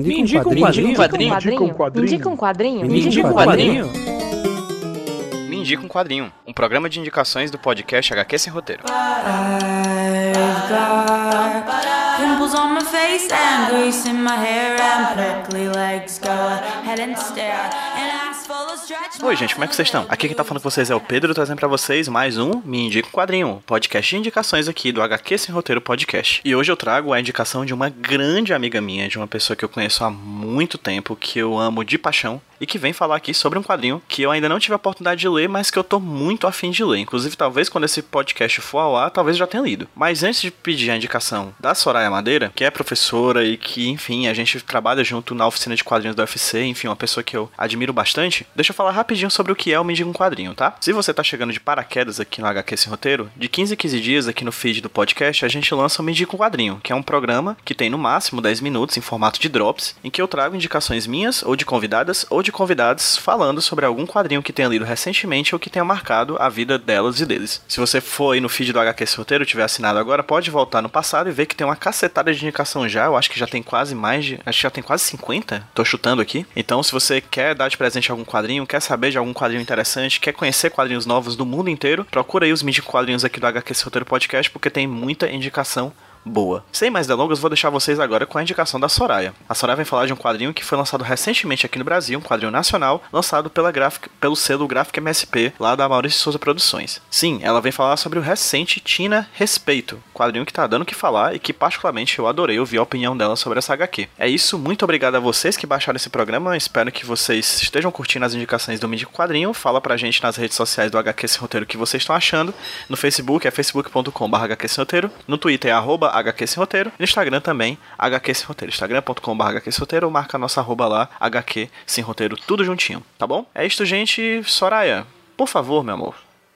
Me indica um quadrinho. Me indica um quadrinho. Me indica um quadrinho. Me indica um quadrinho. Me indica um quadrinho. Um programa de indicações do podcast HQ Sem Roteiro. Pimples on my face and grease in my hair and prickly legs go ahead and stare. And stretch Oi, gente, como é que vocês estão? Aqui quem tá falando com vocês é o Pedro, trazendo pra vocês mais um Me Indica Quadrinho, podcast de indicações aqui do HQ Sem Roteiro Podcast. E hoje eu trago a indicação de uma grande amiga minha, de uma pessoa que eu conheço há muito tempo, que eu amo de paixão, e que vem falar aqui sobre um quadrinho que eu ainda não tive a oportunidade de ler, mas que eu tô muito afim de ler. Inclusive, talvez quando esse podcast for ao ar, talvez já tenha lido. Mas antes de pedir a indicação da Soraya Madeira, que é professora e que, enfim, a gente trabalha junto na oficina de quadrinhos do UFC, enfim, uma pessoa que eu admiro bastante, deixa eu falar rapidinho sobre o que é o Me Diga um Quadrinho, tá? Se você tá chegando de paraquedas aqui no HQ Sem Roteiro, de 15 em 15 dias aqui no feed do podcast, a gente lança o Me Diga um Quadrinho, que é um programa que tem no máximo 10 minutos em formato de drops, em que eu trago indicações minhas, ou de convidadas, ou de convidados falando sobre algum quadrinho que tenha lido recentemente ou que tenha marcado a vida delas e deles. Se você for no feed do HQ Sem Roteiro, tiver assinado agora, pode voltar no passado e ver que tem uma cacetada de indicação já, eu acho que já tem quase mais de, acho que já tem quase 50, tô chutando aqui. Então, se você quer dar de presente algum quadrinho, quer saber de algum quadrinho interessante, quer conhecer quadrinhos novos do mundo inteiro, procura aí os mídias quadrinhos aqui do HQ Roteiro Podcast, porque tem muita indicação boa. Sem mais delongas, vou deixar vocês agora com a indicação da Soraya. A Soraya vem falar de um quadrinho que foi lançado recentemente aqui no Brasil, um quadrinho nacional, lançado pela Graphic, pelo selo Graphic MSP, lá da Maurício Souza Produções. Sim, ela vem falar sobre o recente Tina Respeito, quadrinho que tá dando o que falar e que particularmente eu adorei ouvir a opinião dela sobre essa HQ. É isso, muito obrigado a vocês que baixaram esse programa, espero que vocês estejam curtindo as indicações do Mídia Quadrinho, fala pra gente nas redes sociais do HQ Sem Roteiro o que vocês estão achando, no Facebook é facebook.com.br no Twitter é arroba HQ Sem Roteiro. No Instagram também, HQ Sem Roteiro. Instagram.com.br HQ Sem Roteiro marca a nossa arroba lá, HQ Sem Roteiro, tudo juntinho, tá bom? É isto, gente. Soraya, por favor, meu amor,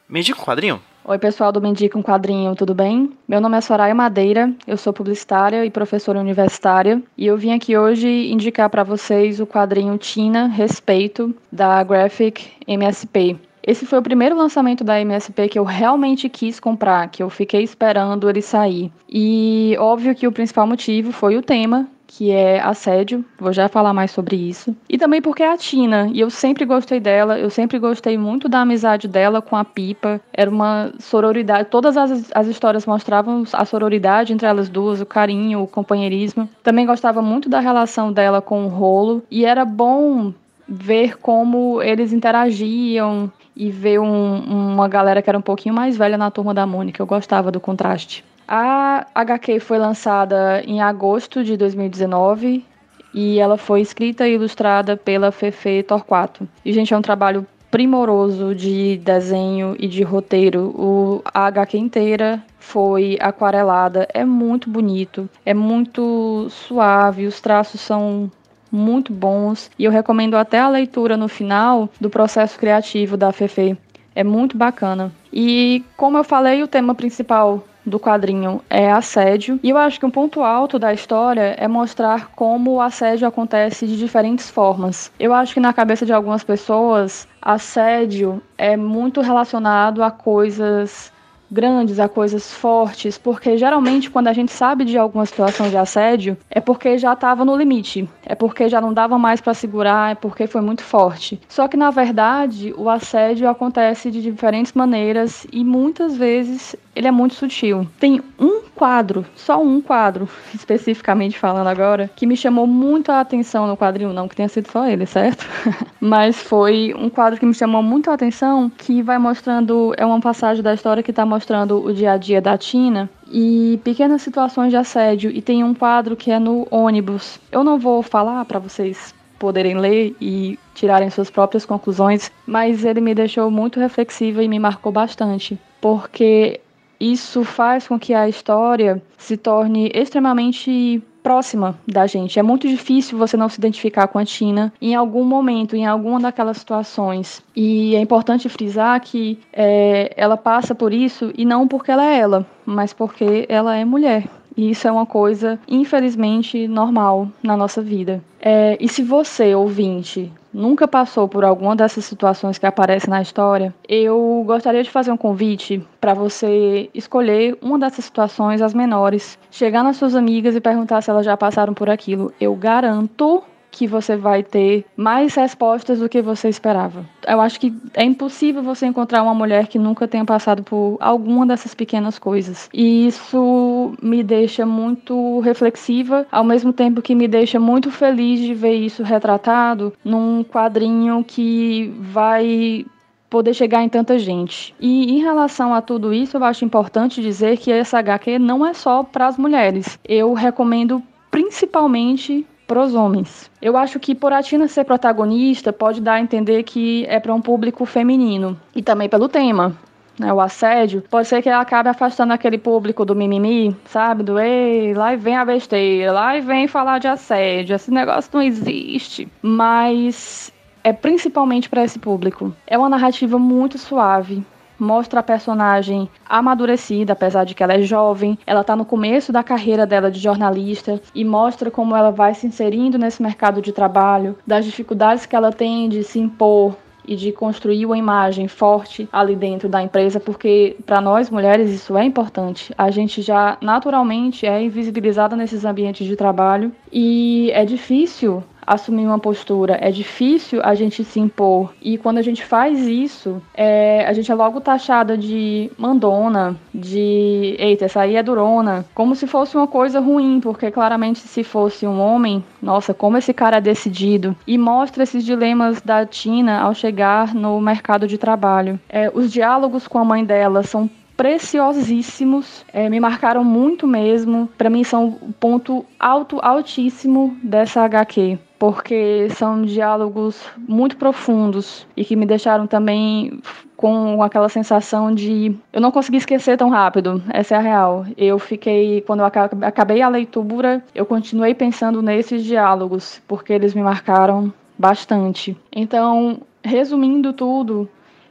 me indica um quadrinho. Oi, pessoal do Me Indica um Quadrinho, tudo bem? Meu nome é Soraya Madeira, eu sou publicitária e professora universitária e eu vim aqui hoje indicar para vocês o quadrinho Tina Respeito da Graphic MSP. Esse foi o primeiro lançamento da MSP que eu realmente quis comprar, que eu fiquei esperando ele sair. E óbvio que o principal motivo foi o tema, que é assédio, vou já falar mais sobre isso. E também porque é a Tina, e eu sempre gostei dela, eu sempre gostei muito da amizade dela com a Pipa. Era uma sororidade, todas as, as histórias mostravam a sororidade entre elas duas, o carinho, o companheirismo. Também gostava muito da relação dela com o Rolo, e era bom ver como eles interagiam e ver um, uma galera que era um pouquinho mais velha na turma da Mônica. Eu gostava do contraste. A HQ foi lançada em agosto de 2019 e ela foi escrita e ilustrada pela Fefe Torquato. E, gente, é um trabalho primoroso de desenho e de roteiro. O, a HQ inteira foi aquarelada, é muito bonito, é muito suave, os traços são muito bons e eu recomendo até a leitura no final do processo criativo da Fefe. É muito bacana. E como eu falei, o tema principal do quadrinho é assédio. E eu acho que um ponto alto da história é mostrar como o assédio acontece de diferentes formas. Eu acho que na cabeça de algumas pessoas, assédio é muito relacionado a coisas grandes, a coisas fortes, porque geralmente quando a gente sabe de alguma situação de assédio, é porque já estava no limite, é porque já não dava mais para segurar, é porque foi muito forte. Só que na verdade, o assédio acontece de diferentes maneiras e muitas vezes ele é muito sutil. Tem um quadro, só um quadro, especificamente falando agora, que me chamou muito a atenção no quadrinho, não que tenha sido só ele, certo? Mas foi um quadro que me chamou muito a atenção, que vai mostrando, é uma passagem da história que está mostrando o dia a dia da Tina e pequenas situações de assédio. E tem um quadro que é no ônibus. Eu não vou falar para vocês poderem ler e tirarem suas próprias conclusões, mas ele me deixou muito reflexiva e me marcou bastante, porque isso faz com que a história se torne extremamente próxima da gente. É muito difícil você não se identificar com a Tina em algum momento, em alguma daquelas situações. E é importante frisar que é, ela passa por isso e não porque ela é ela, mas porque ela é mulher. E isso é uma coisa, infelizmente, normal na nossa vida. É, e se você, ouvinte, nunca passou por alguma dessas situações que aparecem na história, eu gostaria de fazer um convite para você escolher uma dessas situações, as menores, chegar nas suas amigas e perguntar se elas já passaram por aquilo. Eu garanto que você vai ter mais respostas do que você esperava. Eu acho que é impossível você encontrar uma mulher que nunca tenha passado por alguma dessas pequenas coisas. E isso me deixa muito reflexiva, ao mesmo tempo que me deixa muito feliz de ver isso retratado num quadrinho que vai poder chegar em tanta gente. E em relação a tudo isso, eu acho importante dizer que essa HQ não é só para as mulheres. Eu recomendo principalmente para os homens. Eu acho que por a Tina ser protagonista pode dar a entender que é para um público feminino e também pelo tema. Né, o assédio, pode ser que ela acabe afastando aquele público do mimimi, sabe? Do ei, lá vem a besteira, lá vem falar de assédio, esse negócio não existe. Mas é principalmente para esse público. É uma narrativa muito suave, mostra a personagem amadurecida, apesar de que ela é jovem, ela está no começo da carreira dela de jornalista e mostra como ela vai se inserindo nesse mercado de trabalho, das dificuldades que ela tem de se impor e de construir uma imagem forte ali dentro da empresa, porque para nós mulheres isso é importante. A gente já naturalmente é invisibilizada nesses ambientes de trabalho e é difícil assumir uma postura, é difícil a gente se impor. E quando a gente faz isso, é, a gente é logo taxada de mandona, de eita, essa aí é durona, como se fosse uma coisa ruim, porque claramente se fosse um homem, nossa, como esse cara é decidido. E mostra esses dilemas da Tina ao chegar no mercado de trabalho. É, os diálogos com a mãe dela são preciosíssimos, é, me marcaram muito mesmo. Para mim são o ponto alto, altíssimo dessa HQ porque são diálogos muito profundos e que me deixaram também com aquela sensação de eu não consegui esquecer tão rápido, essa é a real. Eu fiquei, quando eu acabei a leitura, eu continuei pensando nesses diálogos, porque eles me marcaram bastante. Então, resumindo tudo,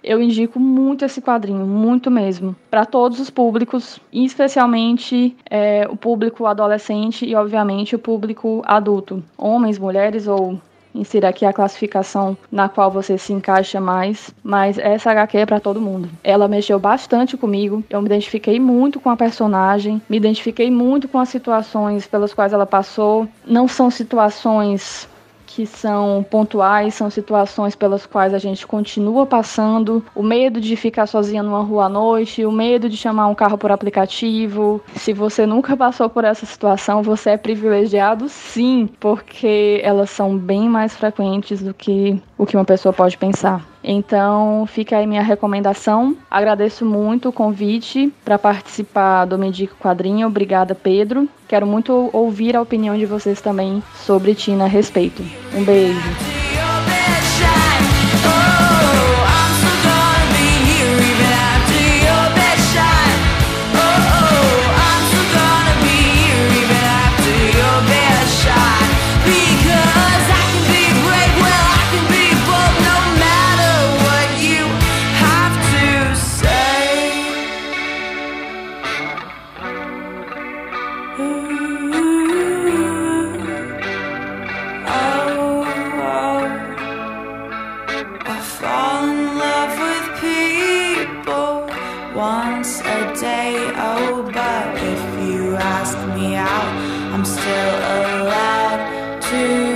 eu indico muito esse quadrinho, muito mesmo, para todos os públicos, especialmente é, o público adolescente e, obviamente, o público adulto, homens, mulheres ou insira aqui a classificação na qual você se encaixa mais, mas essa HQ é para todo mundo. Ela mexeu bastante comigo, eu me identifiquei muito com a personagem, me identifiquei muito com as situações pelas quais ela passou. Não são situações que são pontuais, são situações pelas quais a gente continua passando, o medo de ficar sozinha numa rua à noite, o medo de chamar um carro por aplicativo. Se você nunca passou por essa situação, você é privilegiado sim, porque elas são bem mais frequentes do que o que uma pessoa pode pensar. Então, fica aí minha recomendação. Agradeço muito o convite para participar do Medico Quadrinho. Obrigada, Pedro. Quero muito ouvir a opinião de vocês também sobre Tina a respeito. Um beijo. but if you ask me out, I'm still allowed to.